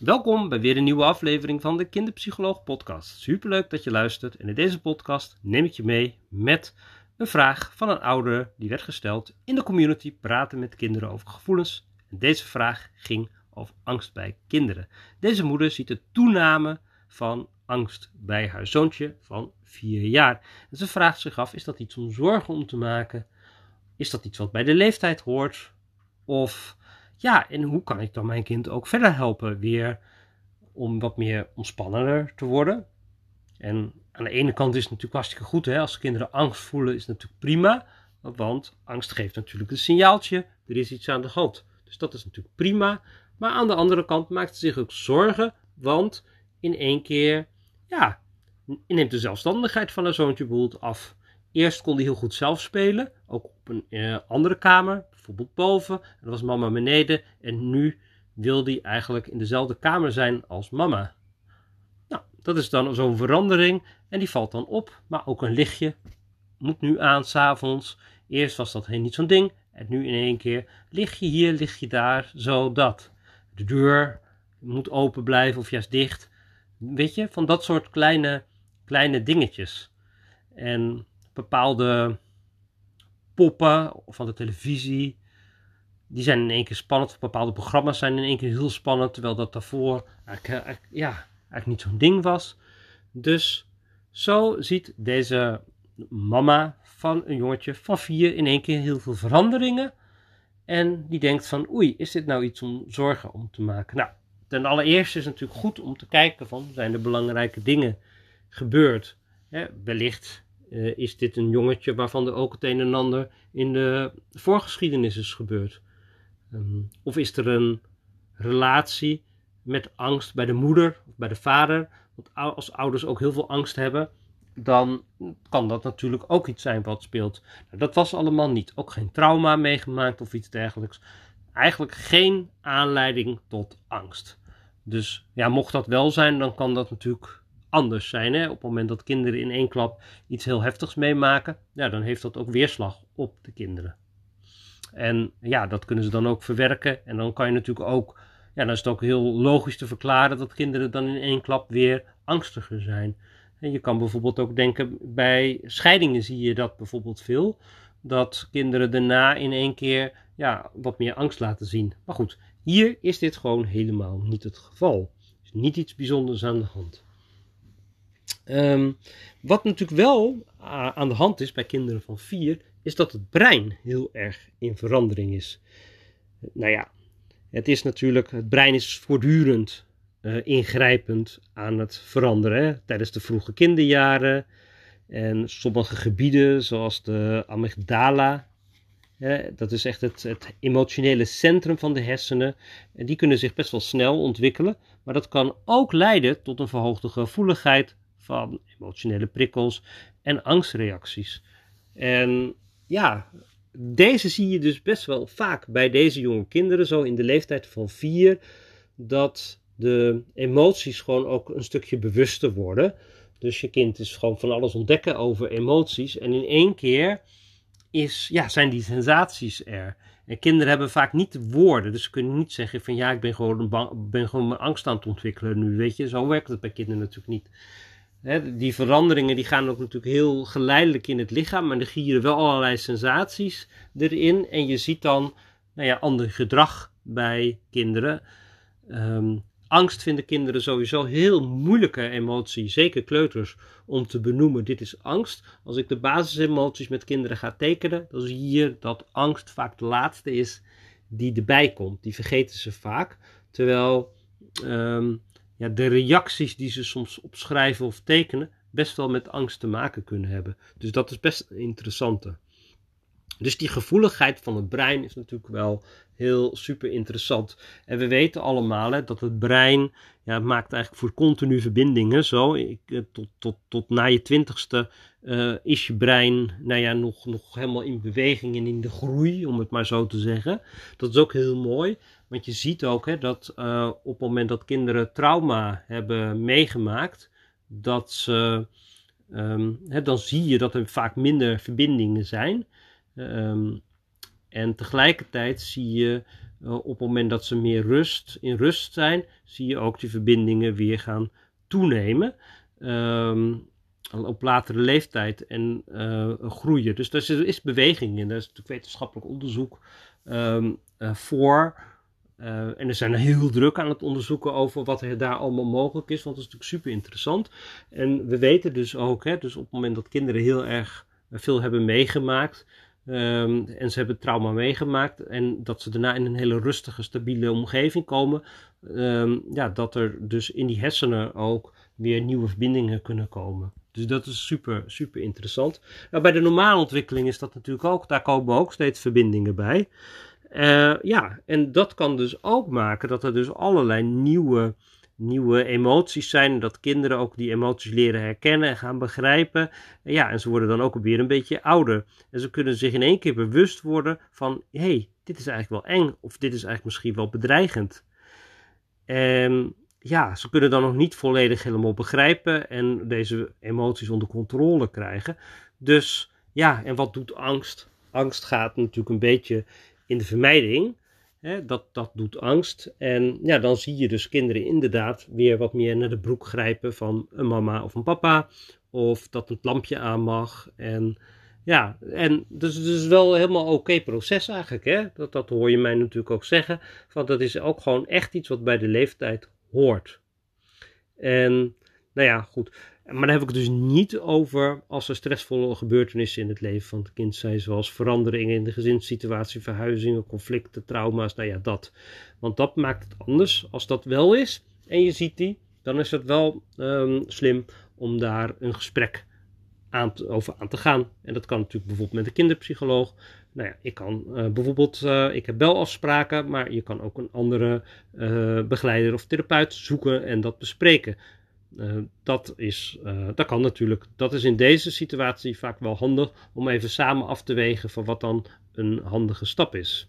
Welkom bij weer een nieuwe aflevering van de Kinderpsycholoog Podcast. Superleuk dat je luistert. En in deze podcast neem ik je mee met een vraag van een ouder die werd gesteld in de community praten met kinderen over gevoelens. En deze vraag ging over angst bij kinderen. Deze moeder ziet een toename van angst bij haar zoontje van 4 jaar. En ze vraagt zich af: is dat iets om zorgen om te maken? Is dat iets wat bij de leeftijd hoort? Of ja, en hoe kan ik dan mijn kind ook verder helpen weer om wat meer ontspannender te worden? En aan de ene kant is het natuurlijk hartstikke goed, hè? als kinderen angst voelen is het natuurlijk prima, want angst geeft natuurlijk een signaaltje, er is iets aan de hand. Dus dat is natuurlijk prima. Maar aan de andere kant maakt ze zich ook zorgen, want in één keer, ja, neemt de zelfstandigheid van haar zoontje bijvoorbeeld af. Eerst kon hij heel goed zelf spelen, ook op een eh, andere kamer, bijvoorbeeld boven. En was mama beneden. En nu wil hij eigenlijk in dezelfde kamer zijn als mama. Nou, dat is dan zo'n verandering. En die valt dan op. Maar ook een lichtje moet nu aan s'avonds. Eerst was dat niet zo'n ding. En nu in één keer lig je hier, lig je daar, zo dat. De deur moet open blijven of juist dicht. Weet je, van dat soort kleine, kleine dingetjes. En bepaalde poppen van de televisie, die zijn in één keer spannend. Bepaalde programma's zijn in één keer heel spannend, terwijl dat daarvoor eigenlijk, eh, ja, niet zo'n ding was. Dus zo ziet deze mama van een jongetje van vier in één keer heel veel veranderingen. En die denkt van, oei, is dit nou iets om zorgen om te maken? Nou, ten allereerste is het natuurlijk goed om te kijken van, zijn er belangrijke dingen gebeurd? Hè, wellicht uh, is dit een jongetje waarvan er ook het een en ander in de voorgeschiedenis is gebeurd? Um, of is er een relatie met angst bij de moeder of bij de vader? Want als ouders ook heel veel angst hebben, dan kan dat natuurlijk ook iets zijn wat speelt. Nou, dat was allemaal niet. Ook geen trauma meegemaakt of iets dergelijks. Eigenlijk geen aanleiding tot angst. Dus ja, mocht dat wel zijn, dan kan dat natuurlijk anders zijn. Hè? Op het moment dat kinderen in één klap iets heel heftigs meemaken, ja, dan heeft dat ook weerslag op de kinderen. En ja, dat kunnen ze dan ook verwerken. En dan kan je natuurlijk ook, ja, dan is het ook heel logisch te verklaren dat kinderen dan in één klap weer angstiger zijn. En je kan bijvoorbeeld ook denken, bij scheidingen zie je dat bijvoorbeeld veel. Dat kinderen daarna in één keer ja, wat meer angst laten zien. Maar goed, hier is dit gewoon helemaal niet het geval. Er is niet iets bijzonders aan de hand. Um, wat natuurlijk wel aan de hand is bij kinderen van 4, is dat het brein heel erg in verandering is. Nou ja, het is natuurlijk, het brein is voortdurend uh, ingrijpend aan het veranderen tijdens de vroege kinderjaren. En sommige gebieden, zoals de amygdala, hè, dat is echt het, het, emotionele centrum van de hersenen, en die kunnen zich best wel snel ontwikkelen. Maar dat kan ook leiden tot een verhoogde gevoeligheid van emotionele prikkels en angstreacties. En ja, deze zie je dus best wel vaak bij deze jonge kinderen, zo in de leeftijd van vier, dat de emoties gewoon ook een stukje bewuster worden. Dus je kind is gewoon van alles ontdekken over emoties. En in één keer is, ja, zijn die sensaties er. En kinderen hebben vaak niet de woorden. Dus ze kunnen niet zeggen van ja, ik ben gewoon, ben gewoon mijn angst aan het ontwikkelen nu. Weet je, zo werkt het bij kinderen natuurlijk niet die veranderingen die gaan ook natuurlijk heel geleidelijk in het lichaam, maar er gieren wel allerlei sensaties erin. En je ziet dan nou ja, ander gedrag bij kinderen. Ehm, angst vinden kinderen sowieso heel moeilijke emotie, zeker kleuters, om te benoemen. Dit is angst. Als ik de basisemoties met kinderen ga tekenen, dan zie je dat angst vaak de laatste is die erbij komt. Die vergeten ze vaak. Terwijl ehm, ja, de reacties die ze soms opschrijven of tekenen best wel met angst te maken kunnen hebben. Dus dat is best interessant. Dus die gevoeligheid van het brein is natuurlijk wel heel super interessant. En we weten allemaal hè, dat het brein ja, maakt eigenlijk voor continu verbindingen. Zo, ik, eh, tot, tot, tot na je twintigste uh, is je brein nou ja, nog, nog helemaal in beweging en in de groei, om het maar zo te zeggen. Dat is ook heel mooi. Want je ziet ook hè, dat uh, op het moment dat kinderen trauma hebben meegemaakt, dat ze, um, hè, dan zie je dat er vaak minder verbindingen zijn. Um, en tegelijkertijd zie je op het moment dat ze meer rust, in rust zijn, zie je ook die verbindingen weer gaan toenemen. Ehm, op latere leeftijd en groeien. Dus er is beweging in. Er is natuurlijk wetenschappelijk onderzoek voor. Uh, en er zijn heel druk aan het onderzoeken over wat er daar allemaal mogelijk is, want dat is natuurlijk super interessant. En we weten dus ook, hè, dus op het moment dat kinderen heel erg veel hebben meegemaakt, um, en ze hebben trauma meegemaakt, en dat ze daarna in een hele rustige, stabiele omgeving komen, um, ja, dat er dus in die hersenen ook weer nieuwe verbindingen kunnen komen. Dus dat is super, super interessant. Nou, bij de normale ontwikkeling is dat natuurlijk ook, daar komen ook steeds verbindingen bij. Uh, ja, en dat kan dus ook maken dat er dus allerlei nieuwe, nieuwe emoties zijn. Dat kinderen ook die emoties leren herkennen en gaan begrijpen. En ja, en ze worden dan ook weer een beetje ouder. En ze kunnen zich in één keer bewust worden van: hé, hey, dit is eigenlijk wel eng. Of dit is eigenlijk misschien wel bedreigend. En ja, ze kunnen dan nog niet volledig helemaal begrijpen en deze emoties onder controle krijgen. Dus ja, en wat doet angst? Angst gaat natuurlijk een beetje in de vermijding. Hè, dat, dat doet angst. En ja, dan zie je dus kinderen inderdaad weer wat meer naar de broek grijpen van een mama of een papa. Of dat het lampje aan mag. En ja, en dus het is wel helemaal oké proces eigenlijk. Hè? Dat, dat hoor je mij natuurlijk ook zeggen. Want dat is ook gewoon echt iets wat bij de leeftijd hoort. En nou ja, goed. Maar dan heb ik het dus niet over als er stressvolle gebeurtenissen in het leven van het kind zijn, zoals veranderingen in de gezinssituatie, verhuizingen, conflicten, trauma's, nou ja, dat. Want dat maakt het anders. Als dat wel is en je ziet die, dan is het wel um, slim om daar een gesprek aan over aan te gaan. En dat kan natuurlijk bijvoorbeeld met een kinderpsycholoog. Nou ja, ik kan uh, bijvoorbeeld, uh, ik heb belafspraken, maar je kan ook een andere uh, begeleider of therapeut zoeken en dat bespreken. Uh, dat, is, uh, dat kan natuurlijk. Dat is in deze situatie vaak wel handig om even samen af te wegen van wat dan een handige stap is.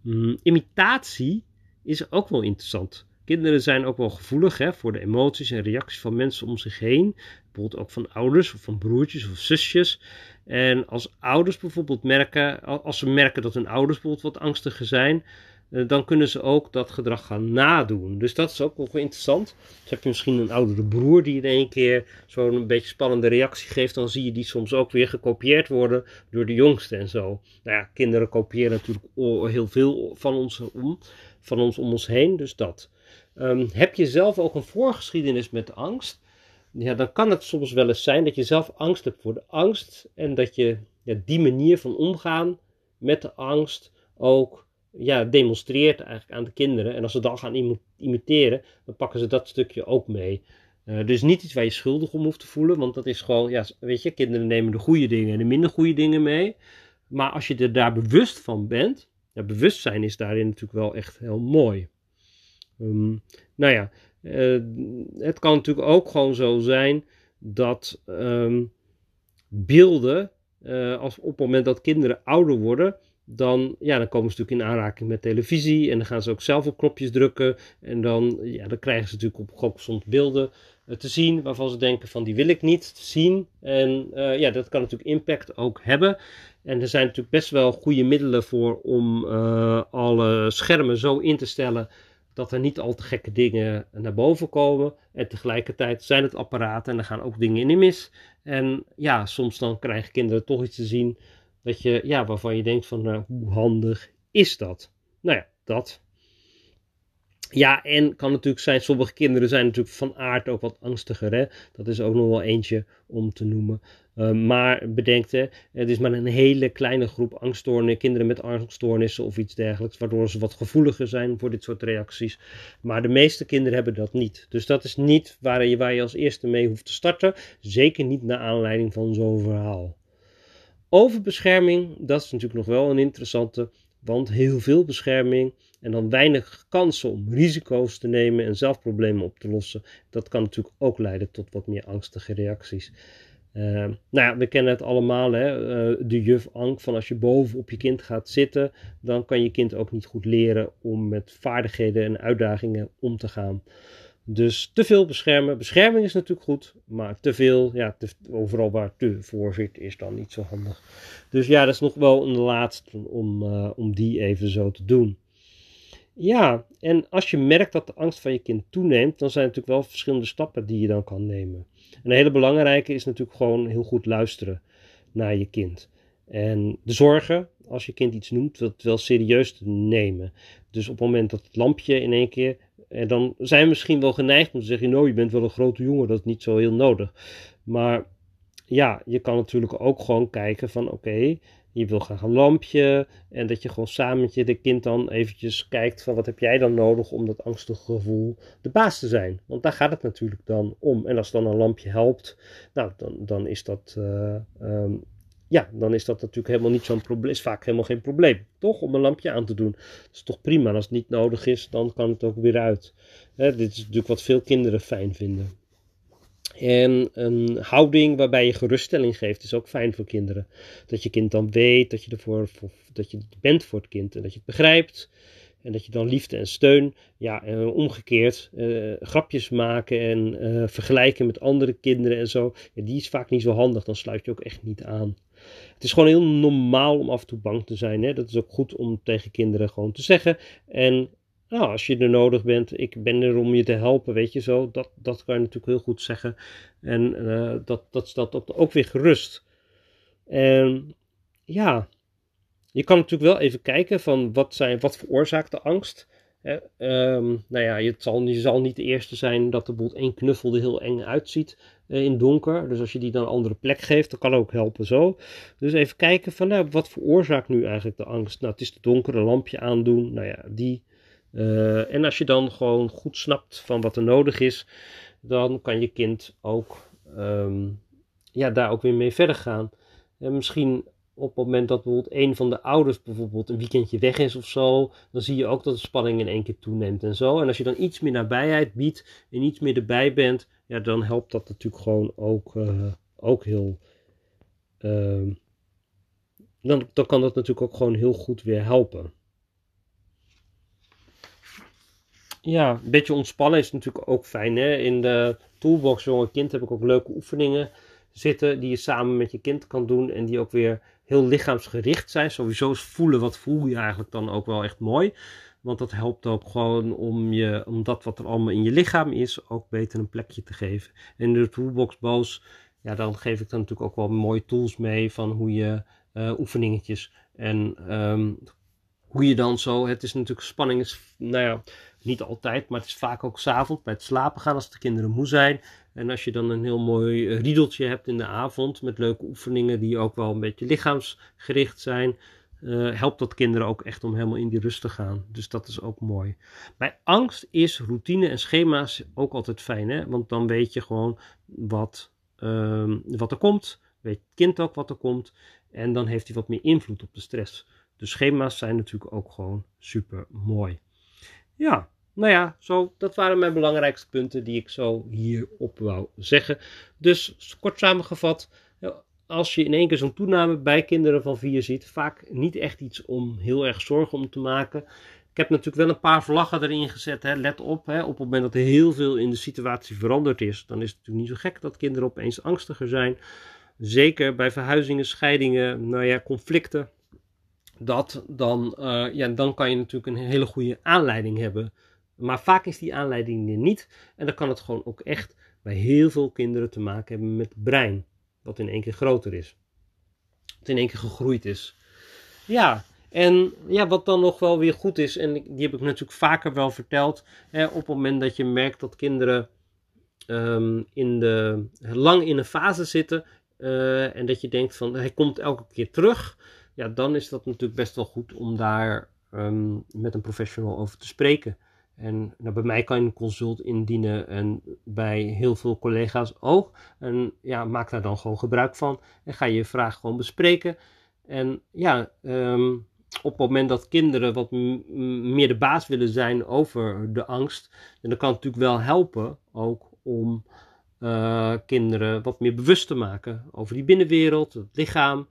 Mm, imitatie is ook wel interessant. Kinderen zijn ook wel gevoelig hè, voor de emoties en reacties van mensen om zich heen. Bijvoorbeeld ook van ouders of van broertjes of zusjes. En als ouders bijvoorbeeld merken, als ze merken dat hun ouders bijvoorbeeld wat angstiger zijn, eh, dan kunnen ze ook dat gedrag gaan nadoen. Dus dat is ook wel interessant. Dus heb je misschien een oudere broer die in één keer zo'n beetje spannende reactie geeft, dan zie je die soms ook weer gekopieerd worden door de jongste en zo. Nou ja, kinderen kopiëren natuurlijk heel veel van ons om, van ons om ons heen, dus dat. Um, heb je zelf ook een voorgeschiedenis met angst? Ja, dan kan het soms wel eens zijn dat je zelf angst hebt voor de angst en dat je die manier van omgaan met de angst ook ja, demonstreert eigenlijk aan de kinderen. En als ze dan gaan imiteren, dan pakken ze dat stukje ook mee. Uh, dus niet iets waar je schuldig om hoeft te voelen, want dat is gewoon, ja, weet je, kinderen nemen de goede dingen en de minder goede dingen mee. Maar als je er daar bewust van bent, bewustzijn is daarin natuurlijk wel echt heel mooi. Um, nou ja, uh, het kan natuurlijk ook gewoon zo zijn dat um, beelden, uh, als op het moment dat kinderen ouder worden, dan, ja, dan komen ze natuurlijk in aanraking met televisie. En dan gaan ze ook zelf op knopjes drukken. En dan, ja, dan krijgen ze natuurlijk op gok soms beelden uh, te zien waarvan ze denken van die wil ik niet zien. En uh, ja, dat kan natuurlijk impact ook hebben. En er zijn natuurlijk best wel goede middelen voor om uh, alle schermen zo in te stellen dat er niet al te gekke dingen naar boven komen. En tegelijkertijd zijn het apparaten en er gaan ook dingen in mis. En ja, soms dan krijgen kinderen toch iets te zien dat je, ja, waarvan je denkt van, nou, hoe handig is dat? Nou ja, dat. Ja, en kan natuurlijk zijn, sommige kinderen zijn natuurlijk van aard ook wat angstiger. Hè? Dat is ook nog wel eentje om te noemen. Uh, maar bedenk, het is maar een hele kleine groep angststoornissen, kinderen met angststoornissen of iets dergelijks, waardoor ze wat gevoeliger zijn voor dit soort reacties. Maar de meeste kinderen hebben dat niet. Dus dat is niet waar je, waar je als eerste mee hoeft te starten. Zeker niet naar aanleiding van zo'n verhaal. Overbescherming, dat is natuurlijk nog wel een interessante, want heel veel bescherming en dan weinig kansen om risico's te nemen en zelf problemen op te lossen, dat kan natuurlijk ook leiden tot wat meer angstige reacties. Uh, nou ja, we kennen het allemaal, hè? Uh, de juf Ank, van als je boven op je kind gaat zitten, dan kan je kind ook niet goed leren om met vaardigheden en uitdagingen om te gaan. Dus te veel beschermen. Bescherming is natuurlijk goed, maar te veel, ja, overal waar te voor zit, is dan niet zo handig. Dus ja, dat is nog wel een laatste om, uh, om die even zo te doen. Ja, en als je merkt dat de angst van je kind toeneemt, dan zijn er natuurlijk wel verschillende stappen die je dan kan nemen. En een hele belangrijke is natuurlijk gewoon heel goed luisteren naar je kind. En de zorgen, als je kind iets noemt, dat wel serieus te nemen. Dus op het moment dat het lampje in één keer. En eh, dan zijn we misschien wel geneigd om te zeggen: Nou, je bent wel een grote jongen, dat is niet zo heel nodig. Maar ja, je kan natuurlijk ook gewoon kijken van: Oké, je wil graag een lampje. En dat je gewoon samen met je de kind dan eventjes kijkt van wat heb jij dan nodig om dat angstige gevoel de baas te zijn. Want daar gaat het natuurlijk dan om. En als dan een lampje helpt, nou dan, dan is dat... Uh, um, ja, dan is dat natuurlijk helemaal niet zo'n probleem. Is vaak helemaal geen probleem, toch? Om een lampje aan te doen. Dat is toch prima. Als het niet nodig is, dan kan het ook weer uit. Hè, dit is natuurlijk wat veel kinderen fijn vinden. En een houding waarbij je geruststelling geeft is ook fijn voor kinderen. Dat je kind dan weet dat je ervoor dat je bent voor het kind en dat je het begrijpt. En dat je dan liefde en steun, ja, en omgekeerd, uh, grapjes maken en uh, vergelijken met andere kinderen en zo. Ja, die is vaak niet zo handig, dan sluit je ook echt niet aan. Het is gewoon heel normaal om af en toe bang te zijn. Hè? Dat is ook goed om tegen kinderen gewoon te zeggen. En nou, als je er nodig bent, ik ben er om je te helpen, weet je zo. Dat, dat kan je natuurlijk heel goed zeggen. En uh, dat, dat stelt ook weer gerust. En ja, je kan natuurlijk wel even kijken van wat, zijn, wat veroorzaakt de angst. um, nou ja, het zal, je zal niet de eerste zijn dat de boel één knuffel er heel eng uitziet in donker. Dus als je die dan een andere plek geeft, dan kan ook helpen zo. Dus even kijken van nou, wat veroorzaakt nu eigenlijk de angst. Nou, het is de donkere lampje aandoen. Nou ja, die uh, en als je dan gewoon goed snapt van wat er nodig is, dan kan je kind ook um, ja, daar ook weer mee verder gaan. En misschien op het moment dat bijvoorbeeld een van de ouders bijvoorbeeld een weekendje weg is of zo, dan zie je ook dat de spanning in één keer toeneemt en zo. En als je dan iets meer nabijheid biedt en iets meer erbij bent, ja, dan helpt dat natuurlijk gewoon ook, uh, ook heel. Uh, dan, dan kan dat natuurlijk ook gewoon heel goed weer helpen. Ja, een beetje ontspannen is natuurlijk ook fijn. Hè? In de toolbox Jonge Kind heb ik ook leuke oefeningen zitten die je samen met je kind kan doen en die ook weer heel lichaamsgericht zijn. Sowieso voelen wat voel je eigenlijk dan ook wel echt mooi. Want dat helpt ook gewoon om, je, om dat wat er allemaal in je lichaam is ook beter een plekje te geven. En de toolbox boos, ja, dan geef ik dan natuurlijk ook wel mooie tools mee van hoe je uh, oefeningetjes en um, hoe je dan zo, het is natuurlijk spanning is, nou ja, niet altijd, maar het is vaak ook s'avonds bij het slapen gaan als de kinderen moe zijn. En als je dan een heel mooi eh, riedeltje hebt in de avond met leuke oefeningen die ook wel een beetje lichaamsgericht zijn, uh, helpt dat kinderen ook echt om helemaal in die rust te gaan. Dus dat is ook mooi. Bij angst is routine en schema's ook altijd fijn, hè? want dan weet je gewoon wat, um, wat er komt. Weet het kind ook wat er komt. En dan heeft hij wat meer invloed op de stress. De schema's zijn natuurlijk ook gewoon super mooi. Ja, nou ja, zo, dat waren mijn belangrijkste punten die ik zo hierop wou zeggen. Dus kort samengevat, als je in één keer zo'n toename bij kinderen van vier ziet, vaak niet echt iets om heel erg zorgen om te maken. Ik heb natuurlijk wel een paar vlaggen erin gezet. Hè. Let op, hè, op het moment dat er heel veel in de situatie veranderd is, dan is het natuurlijk niet zo gek dat kinderen opeens angstiger zijn. Zeker bij verhuizingen, scheidingen, nou ja, conflicten dat dan, uh, ja, dan kan je natuurlijk een hele goede aanleiding hebben. Maar vaak is die aanleiding er niet. En dan kan het gewoon ook echt bij heel veel kinderen te maken hebben met brein. Wat in één keer groter is. Wat in één keer gegroeid is. Ja, en ja, wat dan nog wel weer goed is, en die heb ik natuurlijk vaker wel verteld. Hè, op het moment dat je merkt dat kinderen um, in de, lang in een fase zitten. Uh, en dat je denkt van hij komt elke keer terug ja, dan is dat natuurlijk best wel goed om daar um, met een professional over te spreken. En nou, bij mij kan je een consult indienen en bij heel veel collega's ook. En ja, maak daar dan gewoon gebruik van en ga je vraag gewoon bespreken. En ja, um, op het moment dat kinderen wat meer de baas willen zijn over de angst, dan kan het natuurlijk wel helpen ook om uh, kinderen wat meer bewust te maken over die binnenwereld, het lichaam.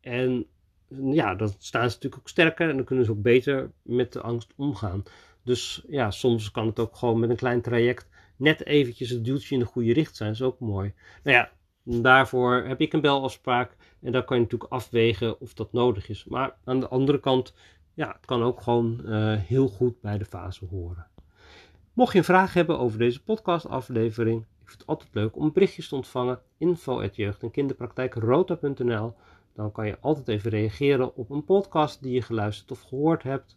En ja, dan staan ze natuurlijk ook sterker en dan kunnen ze ook beter met de angst omgaan. Dus ja, soms kan het ook gewoon met een klein traject net eventjes het duwtje in de goede richting zijn, is ook mooi. Nou ja, daarvoor heb ik een belafspraak en dan kan je natuurlijk afwegen of dat nodig is. Maar aan de andere kant, ja, het kan ook gewoon uh, heel goed bij de fase horen. Mocht je een vraag hebben over deze podcastaflevering, ik vind het altijd leuk om berichtjes te ontvangen. Info jeugd- en kinderpraktijkrota.nl Dan kan je altijd even reageren op een podcast die je geluisterd of gehoord hebt.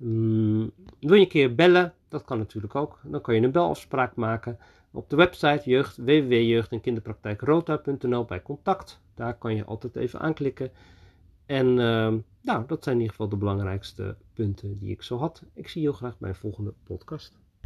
Mm, wil je een keer bellen? Dat kan natuurlijk ook. Dan kan je een belafspraak maken op de website jeugd, www.jeugd- en kinderpraktijkrota.nl bij contact. Daar kan je altijd even aanklikken. En uh, nou, dat zijn in ieder geval de belangrijkste punten die ik zo had. Ik zie je heel graag bij een volgende podcast.